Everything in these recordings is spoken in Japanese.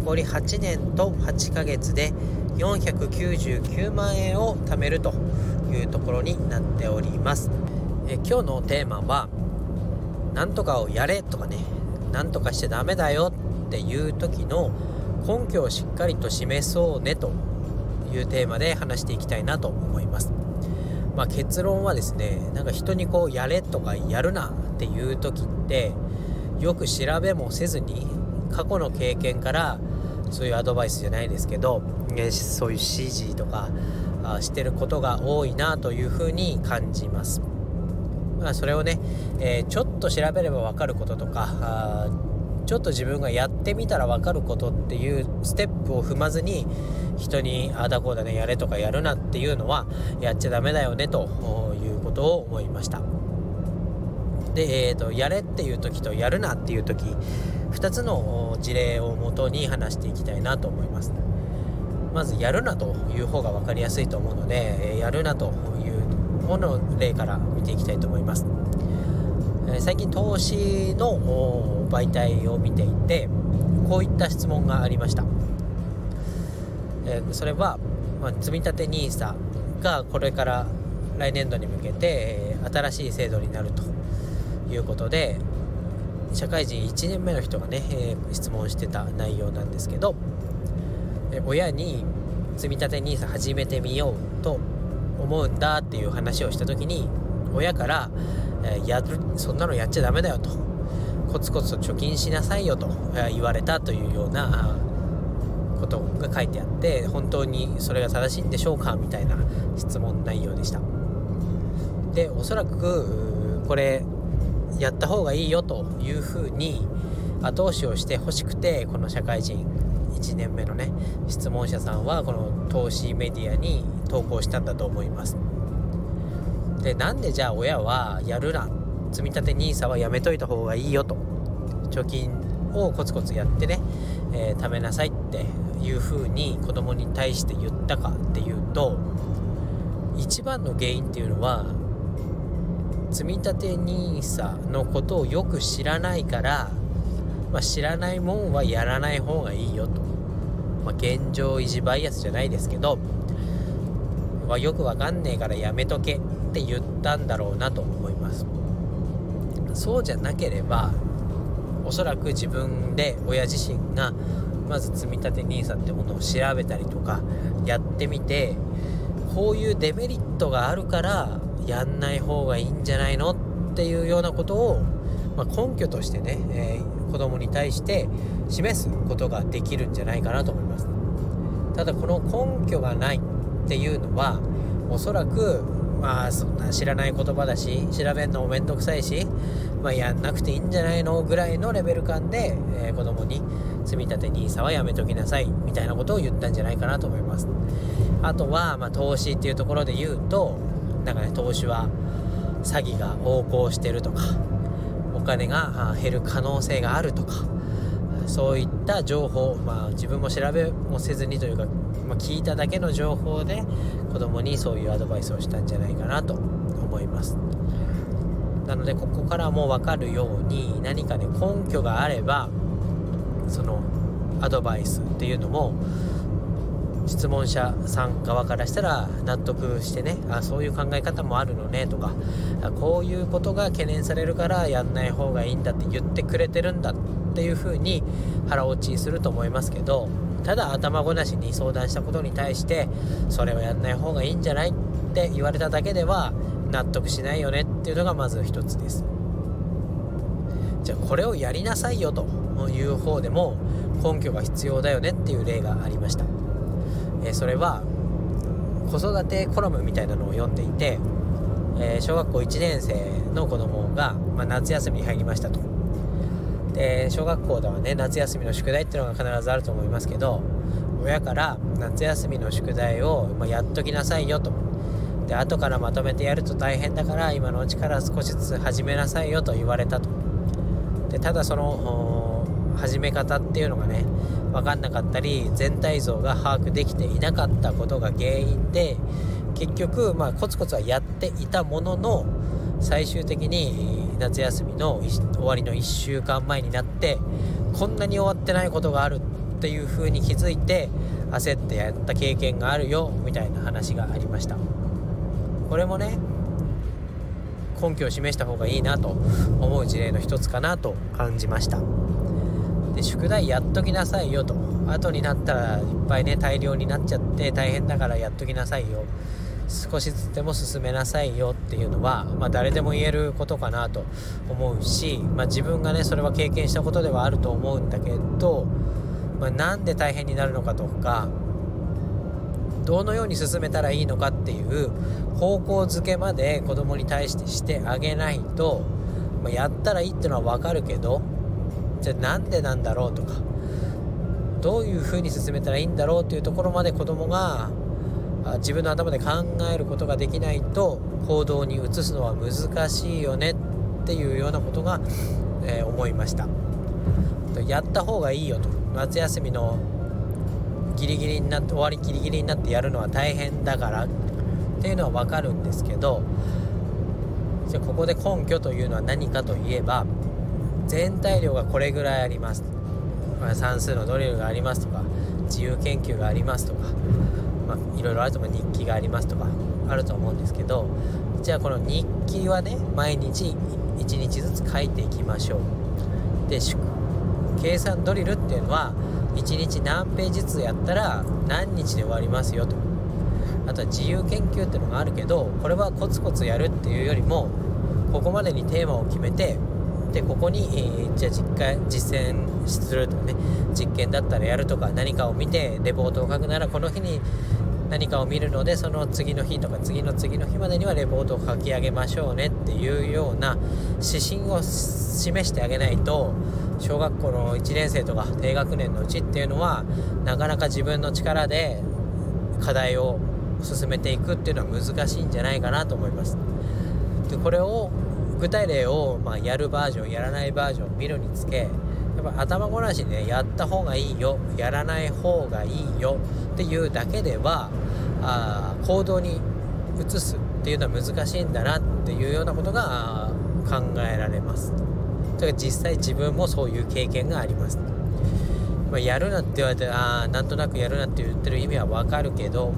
残り8年と8ヶ月で499万円を貯めるというところになっておりますえ今日のテーマはなんとかをやれとかねなんとかしちゃダメだよっていう時の根拠をしっかりと示そうねというテーマで話していきたいなと思います。まあ、結論はですねなんか人にこうやれとかやるなっていう時ってよく調べもせずに過去の経験からそういうアドバイスじゃないですけど、そういう指示とかあしてることが多いなというふうに感じます。まあ、それをね、えー、ちょっと調べれば分かることとかちょっと自分がやってみたら分かることっていうステップを踏まずに人にあだこうだねやれとかやるなっていうのはやっちゃダメだよねということを思いましたで、えーと、やれっていう時とやるなっていう時2つの事例をもとに話していきたいなと思います。まずやるなという方が分かりやすいと思うのでやるなというもの例から見ていきたいと思います。最近投資の媒体を見ていてこういった質問がありました、それは、まあ、積立 NISA がこれから来年度に向けて新しい制度になるということで社会人1年目の人がね、えー、質問してた内容なんですけど、え親に積立 NISA 始めてみようと思うんだっていう話をした時に親からえやるそんなのやっちゃダメだよとコツコツと貯金しなさいよと言われたというようなことが書いてあって本当にそれが正しいんでしょうかみたいな質問内容でした。でおそらくこれやった方がいいよというふうに後押しをしてほしくてこの社会人1年目のね質問者さんはこの投資メディアに投稿したんだと思います。でなんでじゃあ親はやるな積み立て NISA はやめといた方がいいよと貯金をコツコツやってね、えー、貯めなさいっていうふうに子供に対して言ったかっていうと一番の原因っていうのは積み立て NISA のことをよく知らないから、まあ、知らないもんはやらない方がいいよと、まあ、現状維持バイアスじゃないですけど、まあ、よくわかんねえからやめとけって言ったんだろうなと思います。そうじゃなければおそらく自分で親自身がまず積立 NISA ってものを調べたりとかやってみてこういうデメリットがあるからやんない方がいいんじゃないのっていうようなことを、まあ、根拠としてね、えー、子供に対して示すことができるんじゃないかなと思います。ただこの根拠がないっていうのはおそらくまあそんな知らない言葉だし調べるのもめんどくさいし、まあ、やんなくていいんじゃないのぐらいのレベル感で、えー、子供に積み立て NISA はやめときなさいみたいなことを言ったんじゃないかなと思います。あとは、まあ、投資っていうところで言うとなんかね投資は詐欺が横行してるとかお金が減る可能性があるとかそういった情報、まあ、自分も調べもせずにというか、まあ、聞いただけの情報で子供にそういうアドバイスをしたんじゃないかなと思います。なのでここからも分かるように何かね根拠があればそのアドバイスっていうのも質問者さん側からしたら納得してねあそういう考え方もあるのねとかこういうことが懸念されるからやんない方がいいんだって言ってくれてるんだっていう風に腹落ちすると思いますけどただ頭ごなしに相談したことに対してそれをやんない方がいいんじゃないって言われただけでは納得しないよねっていうのがまず一つです。じゃあこれをやりなさいよという方でも根拠が必要だよねっていう例がありました、えー、それは子育てコラムみたいなのを読んでいて、えー、小学校1年生の子供が、まあ、夏休みに入りましたと。で小学校ではね夏休みの宿題っていうのが必ずあると思いますけど親から夏休みの宿題を、まあ、やっときなさいよと。で後からまとめてやると大変だから今のうちから少しずつ始めなさいよと言われたと。でただその始め方っていうのがね分かんなかったり全体像が把握できていなかったことが原因で結局まあコツコツはやっていたものの最終的に夏休みの終わりの1週間前になってこんなに終わってないことがあるっていう風に気づいて焦ってやった経験があるよみたいな話がありました。これもね根拠を示した方がいいなと思う事例の一つかなと感じました。で宿題やっときなさいよと。後になったらいっぱいね大量になっちゃって大変だからやっときなさいよ。少しずつでも進めなさいよっていうのは、まあ、誰でも言えることかなと思うし、まあ、自分がねそれは経験したことではあると思うんだけど、まあ、なんで大変になるのかとかどのように進めたらいいのかっていう方向づけまで子供に対してしてあげないと、まあ、やったらいいってのは分かるけどじゃあなんでなんだろうとかどういうふうに進めたらいいんだろうっていうところまで子供が自分の頭で考えることができないと行動に移すのは難しいよねっていうようなことが、えー、思いました。やった方がいいよと。夏休みのギリギリになって終わりギリギリになってやるのは大変だからっていうのは分かるんですけどじゃここで根拠というのは何かといえば全体量がこれぐらいあります。算数のドリルがありますとか自由研究がありますとかまあ、いろいろあると思う。日記がありますとかあると思うんですけどじゃあこの日記はね毎日1日ずつ書いていきましょう。で計算ドリルっていうのは1日何ページずつやったら何日で終わりますよと。あとは自由研究っていうのがあるけどこれはコツコツやるっていうよりもここまでにテーマを決めてでここに、えー、じゃあ実家実践するとかね実験だったらやるとか何かを見てレポートを書くならこの日に何かを見るのでその次の日とか次の次の日までにはレポートを書き上げましょうねっていうような指針を示してあげないと小学校の1年生とか低学年のうちっていうのはなかなか自分の力で課題を進めていくっていうのは難しいんじゃないかなと思います。でこれを具体例を、まあ、やるバージョンやらないバージョン見るにつけやっぱ頭ごなしにねやった方がいいよやらない方がいいよっていうだけではあ行動に移すっていうのは難しいんだなっていうようなことが考えられます。だか実際自分もそういう経験があります。まあ、やるなって言われてああなんとなくやるなって言ってる意味はわかるけど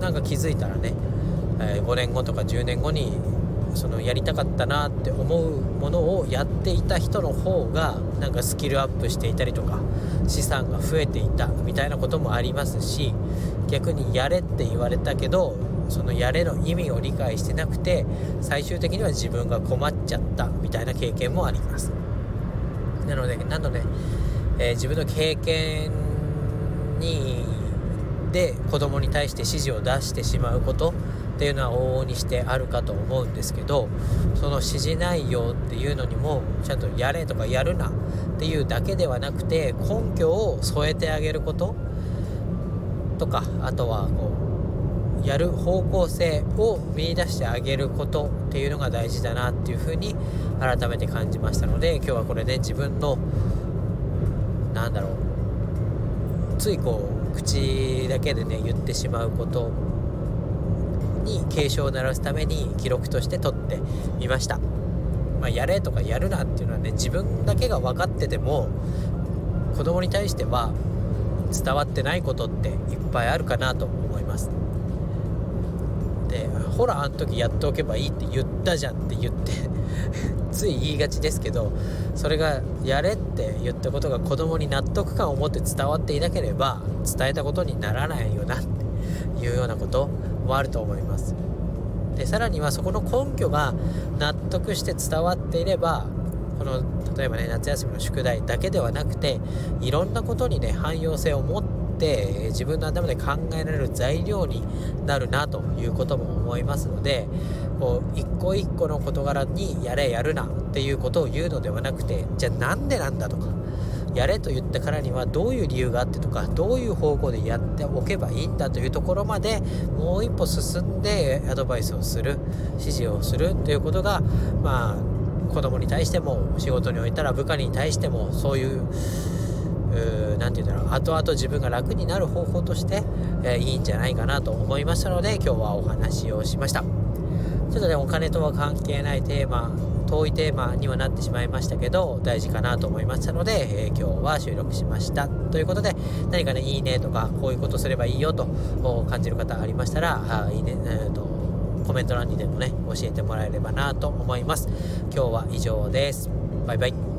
なんか気づいたらね、え、5年後とか10年後にそのやりたかったなって思うものをやっていた人の方がなんかスキルアップしていたりとか資産が増えていたみたいなこともありますし逆にやれって言われたけどそのやれの意味を理解してなくて最終的には自分が困っちゃったみたいな経験もあります。なのでなので、えー、自分の経験にで子供に対して指示を出してしまうことっていうのは往々にしてあるかと思うんですけどその指示内容っていうのにもちゃんとやれとかやるなっていうだけではなくて根拠を添えてあげることとかあとはこうやる方向性を見いだしてあげることっていうのが大事だなっていうふうに改めて感じましたので今日はこれで、ね、自分のなんだろうついこう口だけでね言ってしまうことに警鐘を鳴らすために記録として撮ってみました。まあ、やれとかやるなっていうのはね自分だけが分かってても子供に対しては伝わってないことっていっぱいあるかなと思います。でほらあの時やっておけばいいって言ったじゃんって言って つい言いがちですけどそれがやれって言ったことが子供に納得感を持って伝わっていなければ伝えたことにならないよなっていうようなこともあると思います。でさらにはそこの根拠が納得して伝わっていればこの例えばね夏休みの宿題だけではなくていろんなことにね汎用性を持って自分の頭で考えられる材料になるなということも思いますのでこう一個一個の事柄にやれやるなっていうことを言うのではなくてじゃあなんでなんだとかやれと言ったからにはどういう理由があってとかどういう方向でやっておけばいいんだというところまでもう一歩進んでアドバイスをする指示をするということがまあ子供に対しても仕事においたら部下に対してもそういう何て言うんだろう後々自分が楽になる方法として、えー、いいんじゃないかなと思いましたので今日はお話をしました。ちょっとねお金とは関係ないテーマ遠いテーマにはなってしまいましたけど大事かなと思いましたので、えー、今日は収録しました。ということで何かねいいねとかこういうことすればいいよと感じる方ありましたらあいいね、えーと、コメント欄にでもね教えてもらえればなと思います。今日は以上です。バイバイ。